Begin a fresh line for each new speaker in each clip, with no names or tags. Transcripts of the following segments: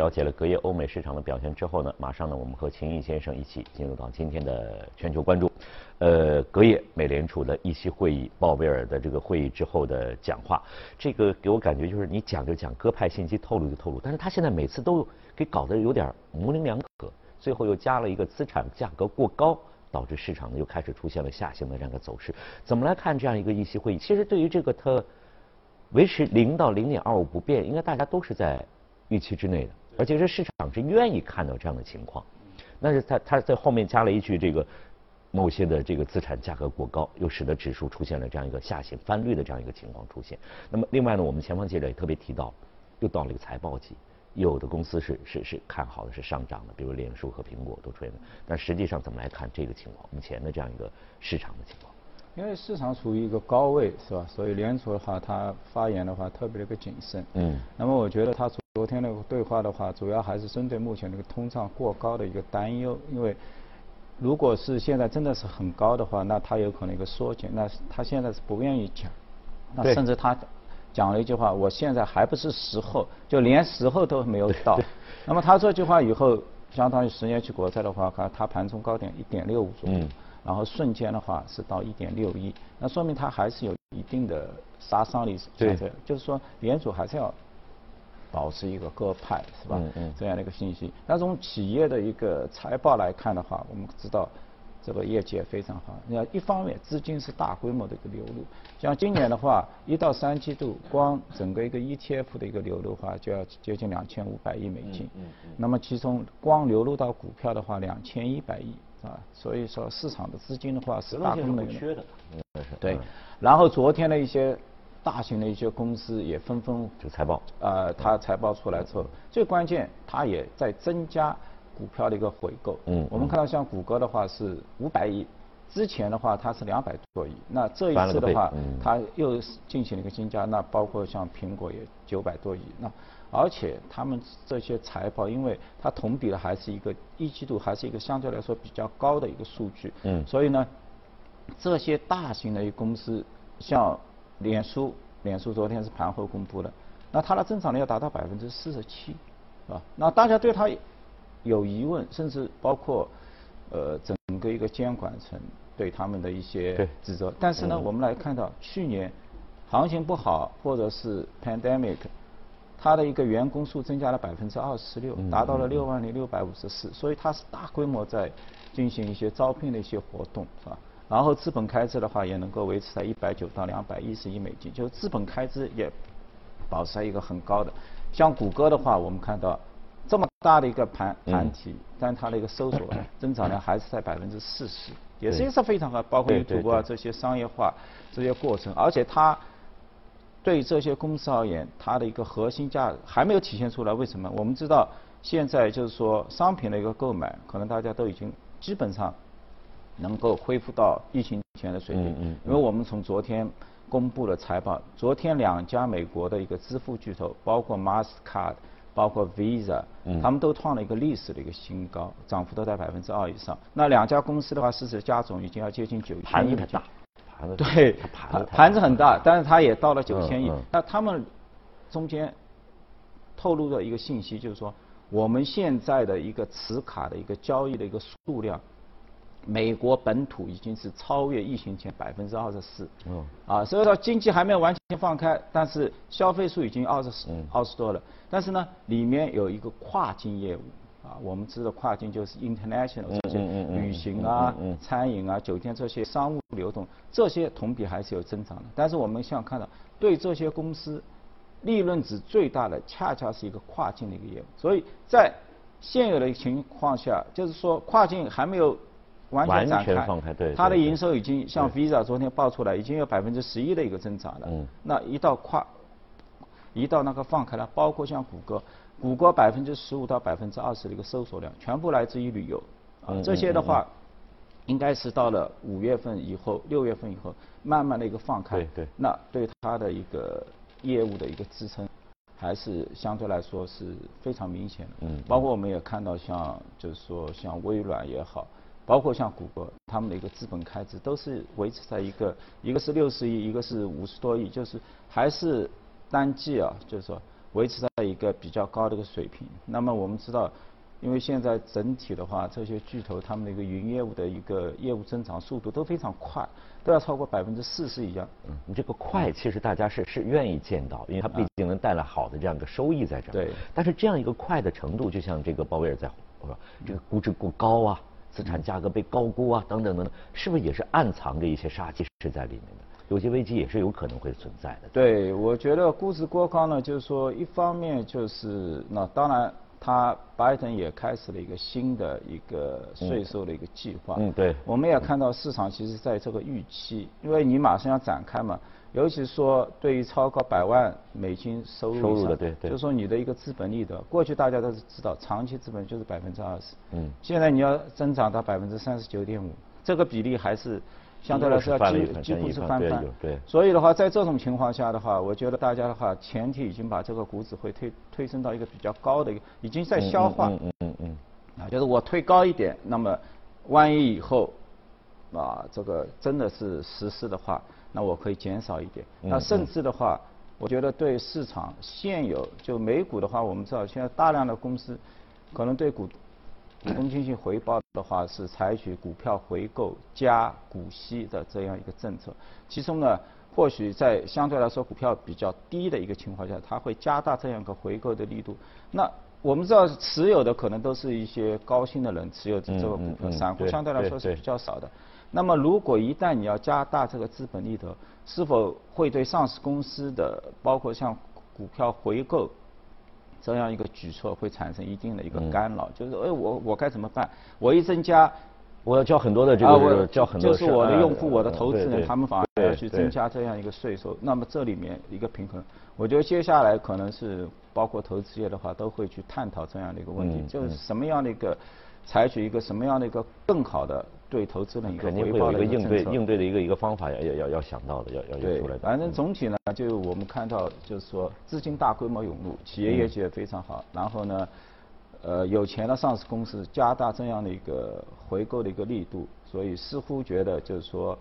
了解了隔夜欧美市场的表现之后呢，马上呢，我们和秦毅先生一起进入到今天的全球关注。呃，隔夜美联储的议息会议，鲍威尔的这个会议之后的讲话，这个给我感觉就是你讲就讲，鸽派信息透露就透露，但是他现在每次都给搞得有点模棱两可，最后又加了一个资产价格过高，导致市场呢又开始出现了下行的这样一个走势。怎么来看这样一个议息会议？其实对于这个它维持零到零点二五不变，应该大家都是在预期之内的。而且是市场是愿意看到这样的情况，那是他他在后面加了一句这个某些的这个资产价格过高，又使得指数出现了这样一个下行翻绿的这样一个情况出现。那么另外呢，我们前方记者也特别提到，又到了一个财报季，有的公司是是是看好的是上涨的，比如脸书和苹果都出现了。但实际上怎么来看这个情况？目前的这样一个市场的情况？
因为市场处于一个高位，是吧？所以联储的话，它发言的话特别的一个谨慎。嗯。那么我觉得它。昨天那个对话的话，主要还是针对目前这个通胀过高的一个担忧。因为如果是现在真的是很高的话，那它有可能一个缩减。那他现在是不愿意讲，那甚至他讲了一句话：“我现在还不是时候，就连时候都没有到。”那么他这句话以后，相当于十年期国债的话，看它盘中高点一点六五左右，然后瞬间的话是到一点六亿，那说明它还是有一定的杀伤力。
对，
就是说联储还是要。保持一个鸽派是吧？嗯嗯这样的一个信息。那从企业的一个财报来看的话，我们知道这个业绩也非常好。你看，一方面资金是大规模的一个流入，像今年的话，一到三季度光整个一个 ETF 的一个流入的话，就要接近两千五百亿美金。那么其中光流入到股票的话，两千一百亿啊。所以说市场的资金的话是大部分
缺的。
对。然后昨天的一些。大型的一些公司也纷纷
就财报，
呃，它财报出来之后，最关键它也在增加股票的一个回购。嗯，我们看到像谷歌的话是五百亿，之前的话它是两百多亿，那这一次的话，它又进行了一个增加，那包括像苹果也九百多亿，那而且他们这些财报，因为它同比的还是一个一季度还是一个相对来说比较高的一个数据。嗯，所以呢，这些大型的一公司像。脸书，脸书昨天是盘后公布的，那它的增长率要达到百分之四十七，啊，那大家对它有疑问，甚至包括呃整个一个监管层对他们的一些指责。但是呢，我们来看到去年行情不好，或者是 pandemic，它的一个员工数增加了百分之二十六，达到了六万零六百五十四，所以它是大规模在进行一些招聘的一些活动，是吧？然后资本开支的话也能够维持在一百九到两百一十亿美金，就是资本开支也保持在一个很高的。像谷歌的话，我们看到这么大的一个盘盘体，但它的一个搜索 增长量还是在百分之四十，也是一个非常好。包括 YouTube 啊这些商业化这些过程，而且它对这些公司而言，它的一个核心价值还没有体现出来。为什么？我们知道现在就是说商品的一个购买，可能大家都已经基本上。能够恢复到疫情前的水平，因为我们从昨天公布了财报，昨天两家美国的一个支付巨头，包括 Mastercard，包括 Visa，他们都创了一个历史的一个新高，涨幅都在百分之二以上。那两家公司的话，市值加总已经要接近九千亿
盘子大，盘子
对盘盘子很大，但是它也到了九千亿。那他们中间透露的一个信息就是说，我们现在的一个持卡的一个交易的一个数量。美国本土已经是超越疫情前百分之二十四，嗯，啊，所以说经济还没有完全放开，但是消费数已经二十四二十多了。但是呢，里面有一个跨境业务，啊，我们知道跨境就是 international 这些旅行啊、餐饮啊、酒店这些商务流动，这些同比还是有增长的。但是我们想看到，对这些公司利润值最大的，恰恰是一个跨境的一个业务。所以在现有的情况下，就是说跨境还没有。完全展开，它的营收已经像 Visa 昨天报出来，已经有百分之十一的一个增长了。嗯。那一到跨，一到那个放开了，包括像谷歌，谷歌百分之十五到百分之二十的一个搜索量，全部来自于旅游。啊。这些的话，应该是到了五月份以后，六月份以后，慢慢的一个放开。
对对。
那对它的一个业务的一个支撑，还是相对来说是非常明显的。嗯。包括我们也看到，像就是说像微软也好。包括像谷歌，他们的一个资本开支都是维持在一个，一个是六十亿，一个是五十多亿，就是还是单季啊，就是说维持在一个比较高的一个水平。那么我们知道。因为现在整体的话，这些巨头他们的一个云业务的一个业务增长速度都非常快，都要超过百分之四十以上。
嗯，你这个快其实大家是是愿意见到，因为它毕竟能带来好的这样一个收益在这儿。
对。
但是这样一个快的程度，就像这个鲍威尔在说，这个估值过高啊，资产价格被高估啊，等等等等，是不是也是暗藏着一些杀机是在里面的？有些危机也是有可能会存在的。
对，我觉得估值过高呢，就是说一方面就是那当然。他拜登也开始了一个新的一个税收的一个计划。
嗯，对。
我们也看到市场其实在这个预期，因为你马上要展开嘛，尤其说对于超过百万美金收入
收入的，对对。
就说你的一个资本利得，过去大家都是知道，长期资本就是百分之二十。嗯。现在你要增长到百分之三十九点五，这个比例还是。相对来说，几几乎是翻番。
对。
所以的话，在这种情况下的话，我觉得大家的话，前提已经把这个股指会推推升到一个比较高的一个，已经在消化。嗯嗯嗯嗯。啊，就是我推高一点，那么万一以后啊，这个真的是实施的话，那我可以减少一点。那甚至的话，我觉得对市场现有就美股的话，我们知道现在大量的公司可能对股。股东进行回报的话，是采取股票回购加股息的这样一个政策。其中呢，或许在相对来说股票比较低的一个情况下，它会加大这样一个回购的力度。那我们知道持有的可能都是一些高薪的人持有这个股票，散户相对来说是比较少的。那么如果一旦你要加大这个资本利得，是否会对上市公司的包括像股票回购？这样一个举措会产生一定的一个干扰，就是哎，我我该怎么办？我一增加，
我要交很多的这个交很多，
就是我的用户、我的投资人，他们反而要去增加这样一个税收。那么这里面一个平衡，我觉得接下来可能是包括投资业的话，都会去探讨这样的一个问题，就是什么样的一个采取一个什么样的一个更好的。对投资人一个
肯定会有一个应对应对的一个一个方法，要要要要想到的，要要
要
出来的。
反正总体呢，就我们看到，就是说资金大规模涌入，企业业绩也非常好。然后呢，呃，有钱的上市公司加大这样的一个回购的一个力度，所以似乎觉得就是说，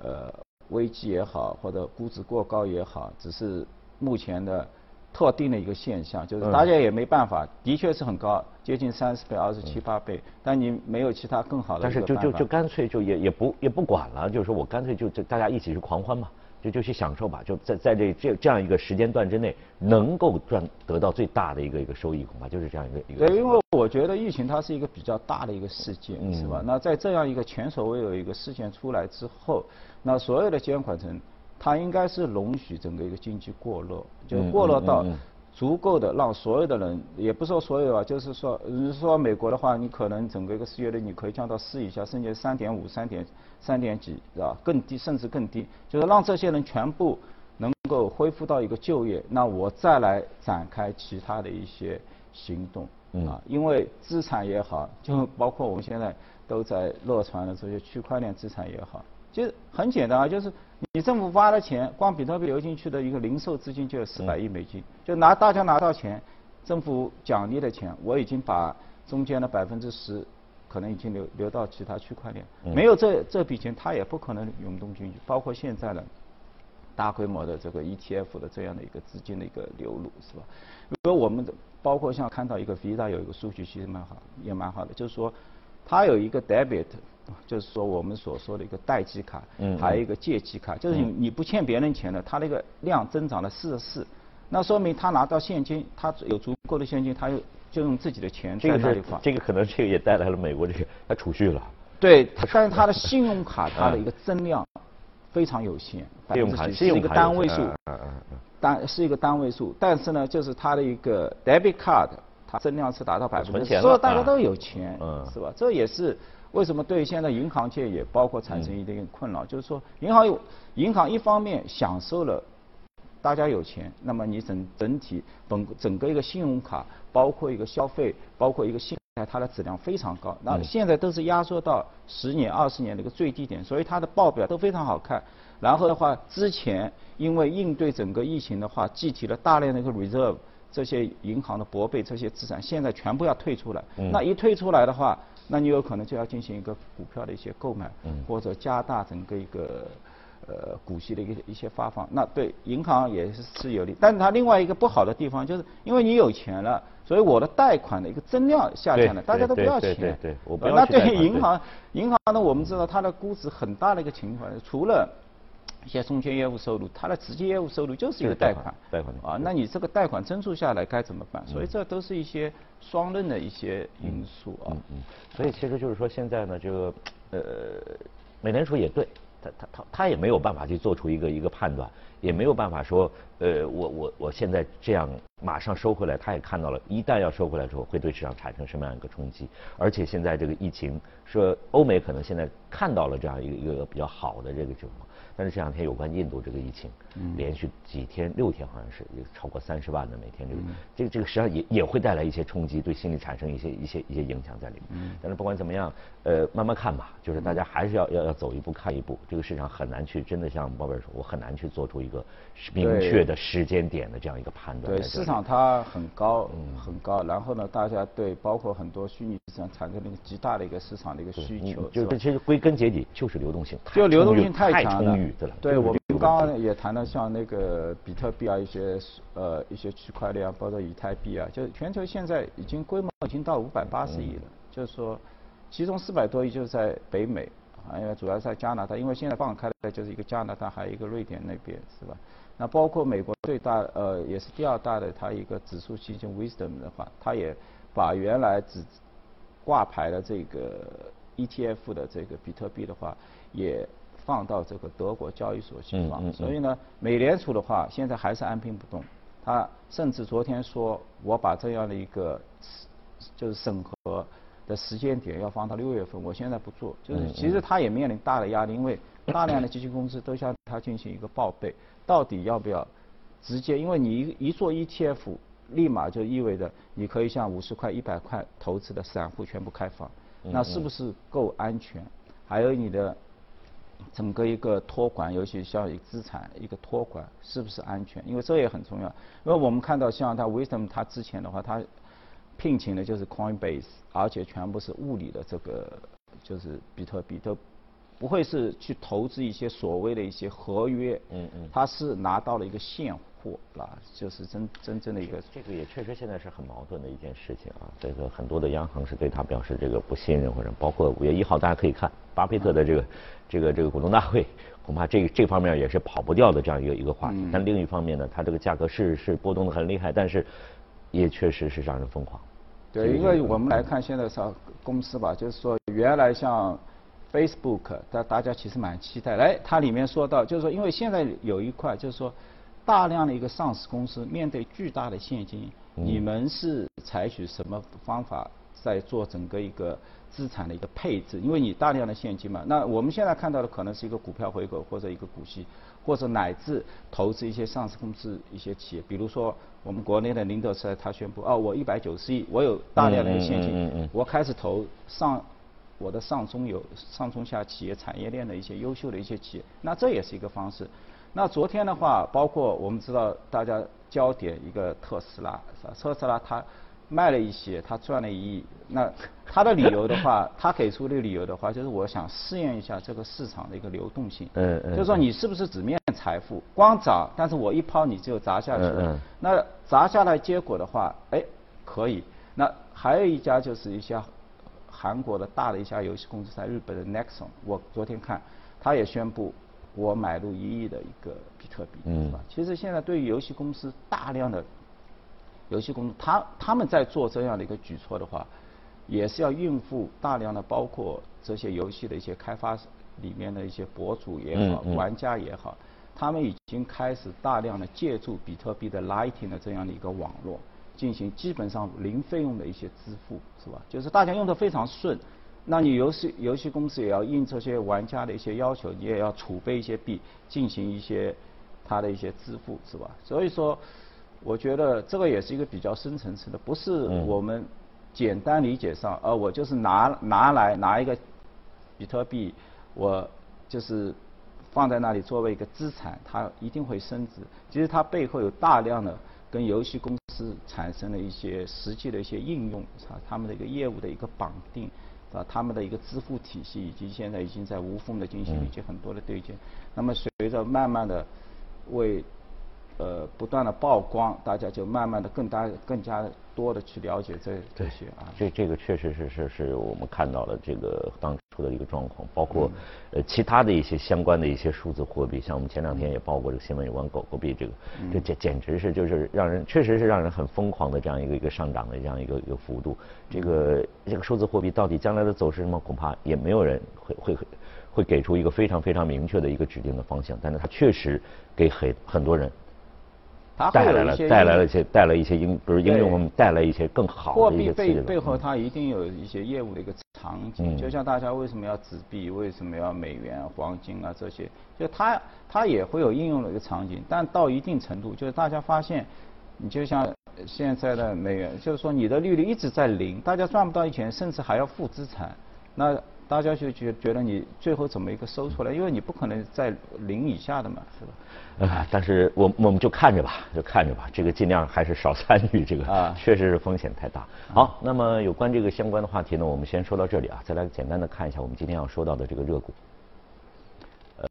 呃，危机也好，或者估值过高也好，只是目前的。特定的一个现象，就是大家也没办法，的确是很高，接近三十倍、二十七八倍，但你没有其他更好的。
但是就就就干脆就也也不也不管了，就是说我干脆就就大家一起去狂欢嘛，就就去享受吧，就在在这这这样一个时间段之内，能够赚得到最大的一个一个收益，恐怕就是这样一个一个。
对，因为我觉得疫情它是一个比较大的一个事件，是吧？那在这样一个前所未有一个事件出来之后，那所有的监管层。它应该是容许整个一个经济过热，就过热到足够的让所有的人，也不说所有啊，就是说，你说美国的话，你可能整个一个失业率你可以降到四以下，甚至三点五、三点三点几，是吧？更低，甚至更低，就是让这些人全部能够恢复到一个就业，那我再来展开其他的一些行动啊，因为资产也好，就包括我们现在都在热传的这些区块链资产也好。其实很简单啊，就是你政府发的钱，光比特币流进去的一个零售资金就有四百亿美金，就拿大家拿到钱，政府奖励的钱，我已经把中间的百分之十，可能已经流流到其他区块链，没有这这笔钱，它也不可能涌动进去，包括现在的大规模的这个 ETF 的这样的一个资金的一个流入，是吧？因为我们包括像看到一个 Visa 有一个数据其实蛮好，也蛮好的，就是说它有一个 debit。就是说我们所说的一个贷记卡，嗯，还有一个借记卡，就是你你不欠别人钱的，它那个量增长了四十四，那说明他拿到现金，他有足够的现金，他又就用自己的钱在那里放。
这个可能这个也带来了美国这个他储蓄了。
对，但是他的信用卡它的一个增量非常有限，
信用卡
是一个单位数，单是一个单位数，但是呢，就是它的一个 debit card，它增量是达到百分之，所以大家都有钱，是吧？这也是。为什么对现在银行界也包括产生一定困扰？就是说，银行有银行一方面享受了大家有钱，那么你整整体本整个一个信用卡，包括一个消费，包括一个信贷，它的质量非常高。那现在都是压缩到十年、二十年的一个最低点，所以它的报表都非常好看。然后的话，之前因为应对整个疫情的话，计提了大量的一个 reserve，这些银行的拨备这些资产，现在全部要退出来。那一退出来的话，那你有可能就要进行一个股票的一些购买，或者加大整个一个呃股息的一个一些发放，那对银行也是是有利。但是它另外一个不好的地方就是，因为你有钱了，所以我的贷款的一个增量下降了，大家都不要钱。
对对对
对。那对银行，银行呢，我们知道它的估值很大的一个情况，除了一些中间业务收入，它的直接业务收入就是一个贷款。
贷款。
啊，那你这个贷款增速下来该怎么办？所以这都是一些双刃的一些因素啊。嗯
嗯。所以其实就是说，现在呢，这个呃，美联储也对。他他他也没有办法去做出一个一个判断，也没有办法说，呃，我我我现在这样马上收回来，他也看到了，一旦要收回来之后，会对市场产生什么样一个冲击？而且现在这个疫情，说欧美可能现在看到了这样一个一个比较好的这个情况。但是这两天有关印度这个疫情，连续几天六天好像是超过三十万的每天这个，这个这个实际上也也会带来一些冲击，对心理产生一些一些一些影响在里面。但是不管怎么样，呃，慢慢看吧，就是大家还是要要要走一步看一步。这个市场很难去真的像鲍威尔说，我很难去做出一个明确的时间点的这样一个判断。
对市场它很高嗯很高，然后呢，大家对包括很多虚拟资产产生了一个极大的一个市场的一个需求。
就是其实归根结底就是流动性，
就流动性太强
了。
对，我们刚刚也谈了像那个比特币啊，一些呃一些区块链啊，包括以太币啊，就是全球现在已经规模已经到五百八十亿了，就是说，其中四百多亿就是在北美，啊，因为主要在加拿大，因为现在放开的就是一个加拿大，还有一个瑞典那边，是吧？那包括美国最大呃也是第二大的它一个指数基金 Wisdom 的话，它也把原来只挂牌的这个 ETF 的这个比特币的话也。放到这个德国交易所去放，所以呢，美联储的话现在还是按兵不动。它甚至昨天说，我把这样的一个就是审核的时间点要放到六月份，我现在不做。就是其实他也面临大的压力，因为大量的基金公司都向他进行一个报备，到底要不要直接？因为你一一做 ETF，立马就意味着你可以向五十块、一百块投资的散户全部开放，那是不是够安全？还有你的。整个一个托管，尤其像一个资产一个托管，是不是安全？因为这也很重要。因为我们看到像它 Wisdom，它之前的话，它聘请的就是 Coinbase，而且全部是物理的这个就是比特币，都不会是去投资一些所谓的一些合约。嗯嗯。它是拿到了一个现货，啊，就是真真正的一个。
这个也确实现在是很矛盾的一件事情啊。这个很多的央行是对他表示这个不信任，或者包括五月一号大家可以看巴菲特的这个。这个这个股东大会，恐怕这这方面也是跑不掉的这样一个一个话题。但另一方面呢，它这个价格是是波动的很厉害，但是也确实是让人疯狂。
对，因为我们来看现在上公司吧，就是说原来像 Facebook，大大家其实蛮期待。哎，它里面说到，就是说因为现在有一块，就是说大量的一个上市公司面对巨大的现金，你们是采取什么方法在做整个一个？资产的一个配置，因为你大量的现金嘛，那我们现在看到的可能是一个股票回购或者一个股息，或者乃至投资一些上市公司一些企业，比如说我们国内的宁德时代，他宣布哦，我一百九十亿，我有大量的现金，我开始投上我的上中游、上中下企业产业链的一些优秀的一些企业，那这也是一个方式。那昨天的话，包括我们知道大家焦点一个特斯拉？特斯拉它。卖了一些，他赚了一亿。那他的理由的话，他给出的理由的话，就是我想试验一下这个市场的一个流动性。嗯嗯。就是说你是不是只面财富，光涨，但是我一抛你就砸下去了。嗯嗯。那砸下来结果的话，哎，可以。那还有一家就是一家韩国的大的一家游戏公司，在日本的 Nexon，我昨天看，他也宣布我买入一亿的一个比特币，是吧？其实现在对于游戏公司大量的。游戏公司，他他们在做这样的一个举措的话，也是要应付大量的包括这些游戏的一些开发里面的一些博主也好，玩家也好，他们已经开始大量的借助比特币的 Lightning 的这样的一个网络，进行基本上零费用的一些支付，是吧？就是大家用的非常顺，那你游戏游戏公司也要应这些玩家的一些要求，你也要储备一些币，进行一些它的一些支付，是吧？所以说。我觉得这个也是一个比较深层次的，不是我们简单理解上，呃，我就是拿拿来拿一个比特币，我就是放在那里作为一个资产，它一定会升值。其实它背后有大量的跟游戏公司产生的一些实际的一些应用，啊他们的一个业务的一个绑定，啊，他们的一个支付体系以及现在已经在无缝的进行以及很多的对接。那么随着慢慢的为呃不断的曝光，大家就慢慢的更大更加多的去了解这这些啊。
这这个确实是是是我们看到了这个当初的一个状况，包括呃其他的一些相关的一些数字货币，像我们前两天也报过这个新闻，有关狗狗币这个，这简简直是就是让人确实是让人很疯狂的这样一个一个上涨的这样一个一个幅度。这个这个数字货币到底将来的走势什么，恐怕也没有人会会会给出一个非常非常明确的一个指定的方向，但是它确实给很很多人。带来了带来了一些带来一些应比如应用带来一些更好的一些
货币背背后它一定有一些业务的一个场景，就像大家为什么要纸币，为什么要美元、黄金啊这些，就它它也会有应用的一个场景，但到一定程度，就是大家发现，你就像现在的美元，就是说你的利率一直在零，大家赚不到钱，甚至还要负资产，那。大家就觉觉得你最后怎么一个收出来？因为你不可能在零以下的嘛，是吧？
啊，但是我我们就看着吧，就看着吧，这个尽量还是少参与这个，啊，确实是风险太大。好，那么有关这个相关的话题呢，我们先说到这里啊，再来简单的看一下我们今天要说到的这个热股，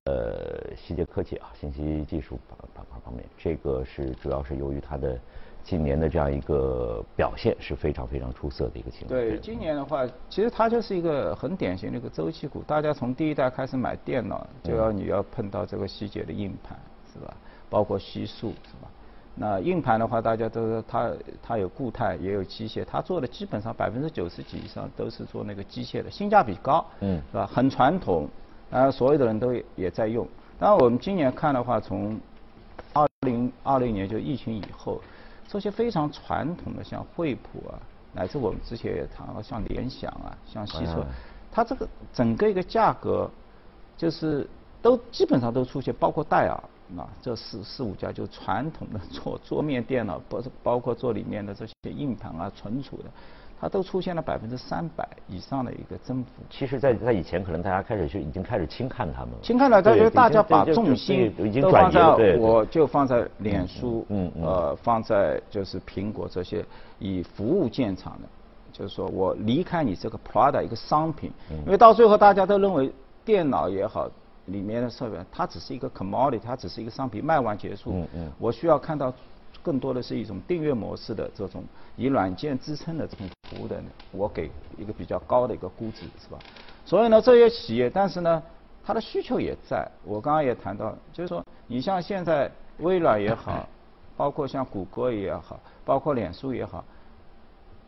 呃，希捷科技啊，信息技术板板块方面，这个是主要是由于它的。今年的这样一个表现是非常非常出色的一个情况。
对，今年的话，其实它就是一个很典型的一个周期股。大家从第一代开始买电脑，就要你要碰到这个细节的硬盘，是吧？包括西数，是吧？那硬盘的话，大家都它它有固态也有机械，它做的基本上百分之九十几以上都是做那个机械的，性价比高，嗯，是吧？很传统，啊，所有的人都也在用。当然，我们今年看的话，从二零二零年就疫情以后。这些非常传统的，像惠普啊，乃至我们之前也谈到，像联想啊，像西车，它这个整个一个价格，就是都基本上都出现，包括戴尔啊，这四四五家就传统的做桌面电脑，包包括做里面的这些硬盘啊、存储的。它都出现了百分之三百以上的一个增幅。
其实，在在以前，可能大家开始就已经开始轻看他们了。
轻看了，但是大家把重心都放在，我就放在脸书，嗯嗯，呃，放在就是苹果这些以服务建厂的，就是说我离开你这个 product 一个商品，因为到最后大家都认为电脑也好，里面的设备它只是一个 commodity，它只是一个商品，卖完结束。嗯嗯。我需要看到。更多的是一种订阅模式的这种以软件支撑的这种服务的，我给一个比较高的一个估值，是吧？所以呢，这些企业，但是呢，它的需求也在。我刚刚也谈到，就是说，你像现在微软也好，包括像谷歌也好，包括脸书也好。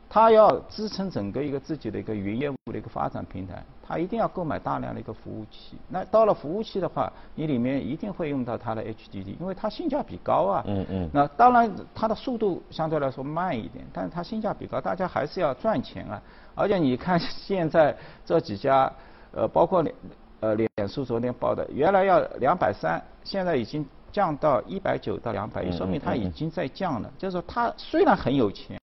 它要支撑整个一个自己的一个云业务的一个发展平台，他一定要购买大量的一个服务器。那到了服务器的话，你里面一定会用到它的 HDD，因为它性价比高啊。嗯嗯。那当然，它的速度相对来说慢一点，但是它性价比高，大家还是要赚钱啊。而且你看现在这几家，呃，包括脸呃脸书昨天报的，原来要两百三，现在已经降到一百九到两百一，说明它已经在降了。就是说，它虽然很有钱。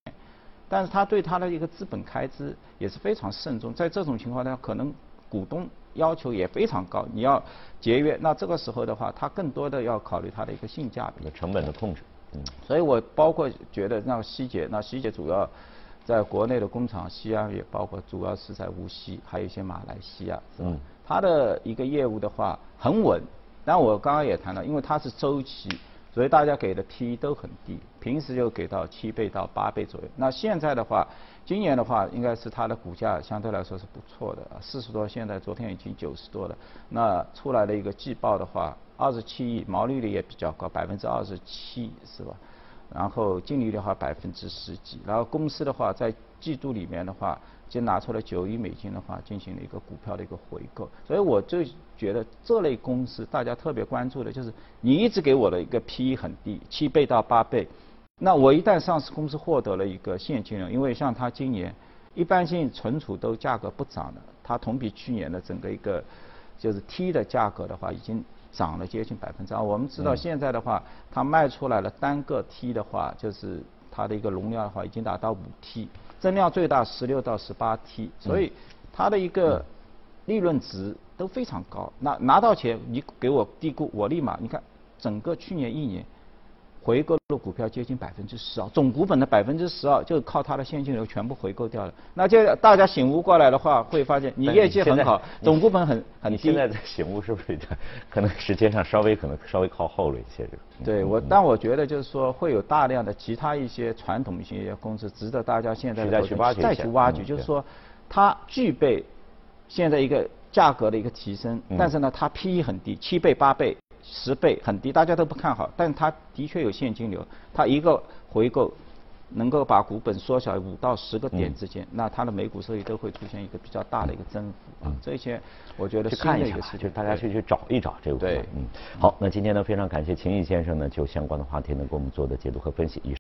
但是他对他的一个资本开支也是非常慎重，在这种情况下，可能股东要求也非常高，你要节约，那这个时候的话，他更多的要考虑它的一个性价比、
成本的控制。
嗯，所以我包括觉得那个希捷，那西捷主要在国内的工厂，西安也包括主要是在无锡，还有一些马来西亚，嗯，它的一个业务的话很稳，但我刚刚也谈到，因为它是周期。所以大家给的 P 都很低，平时就给到七倍到八倍左右。那现在的话，今年的话，应该是它的股价相对来说是不错的，四十多，现在昨天已经九十多了。那出来的一个季报的话，二十七亿，毛利率也比较高，百分之二十七，是吧？然后净利率的话百分之十几，然后公司的话在季度里面的话。就拿出了九亿美金的话，进行了一个股票的一个回购，所以我就觉得这类公司大家特别关注的就是，你一直给我的一个 PE 很低，七倍到八倍，那我一旦上市公司获得了一个现金流，因为像它今年一般性存储都价格不涨的，它同比去年的整个一个就是 T 的价格的话，已经涨了接近百分之二。我们知道现在的话，它卖出来了单个 T 的话，就是它的一个容量的话，已经达到五 T。增量最大十六到十八 T，所以它的一个利润值都非常高。那拿到钱，你给我低估，我立马你看整个去年一年回购的股票接近百分之十二，总股本的百分之十二就靠它的现金流全部回购掉了。那就大家醒悟过来的话，会发现你业绩很好，总股本很很低。
现在的醒悟是不是可能时间上稍微可能稍微靠后了一些？
对我，但我觉得就是说会有大量的其他一些传统一些公司值得大家现在
再去挖掘
再去挖掘，就是说它具备现在一个价格的一个提升，但是呢它 P E 很低，七倍八倍。十倍很低，大家都不看好，但它的确有现金流，它一个回购能够把股本缩小五到十个点之间，那它的每股收益都会出现一个比较大的一个增幅啊。这些我觉得
去看一下，就大家去去找一找这个股。
对，
嗯。好，那今天呢非常感谢秦毅先生呢就相关的话题呢给我们做的解读和分析。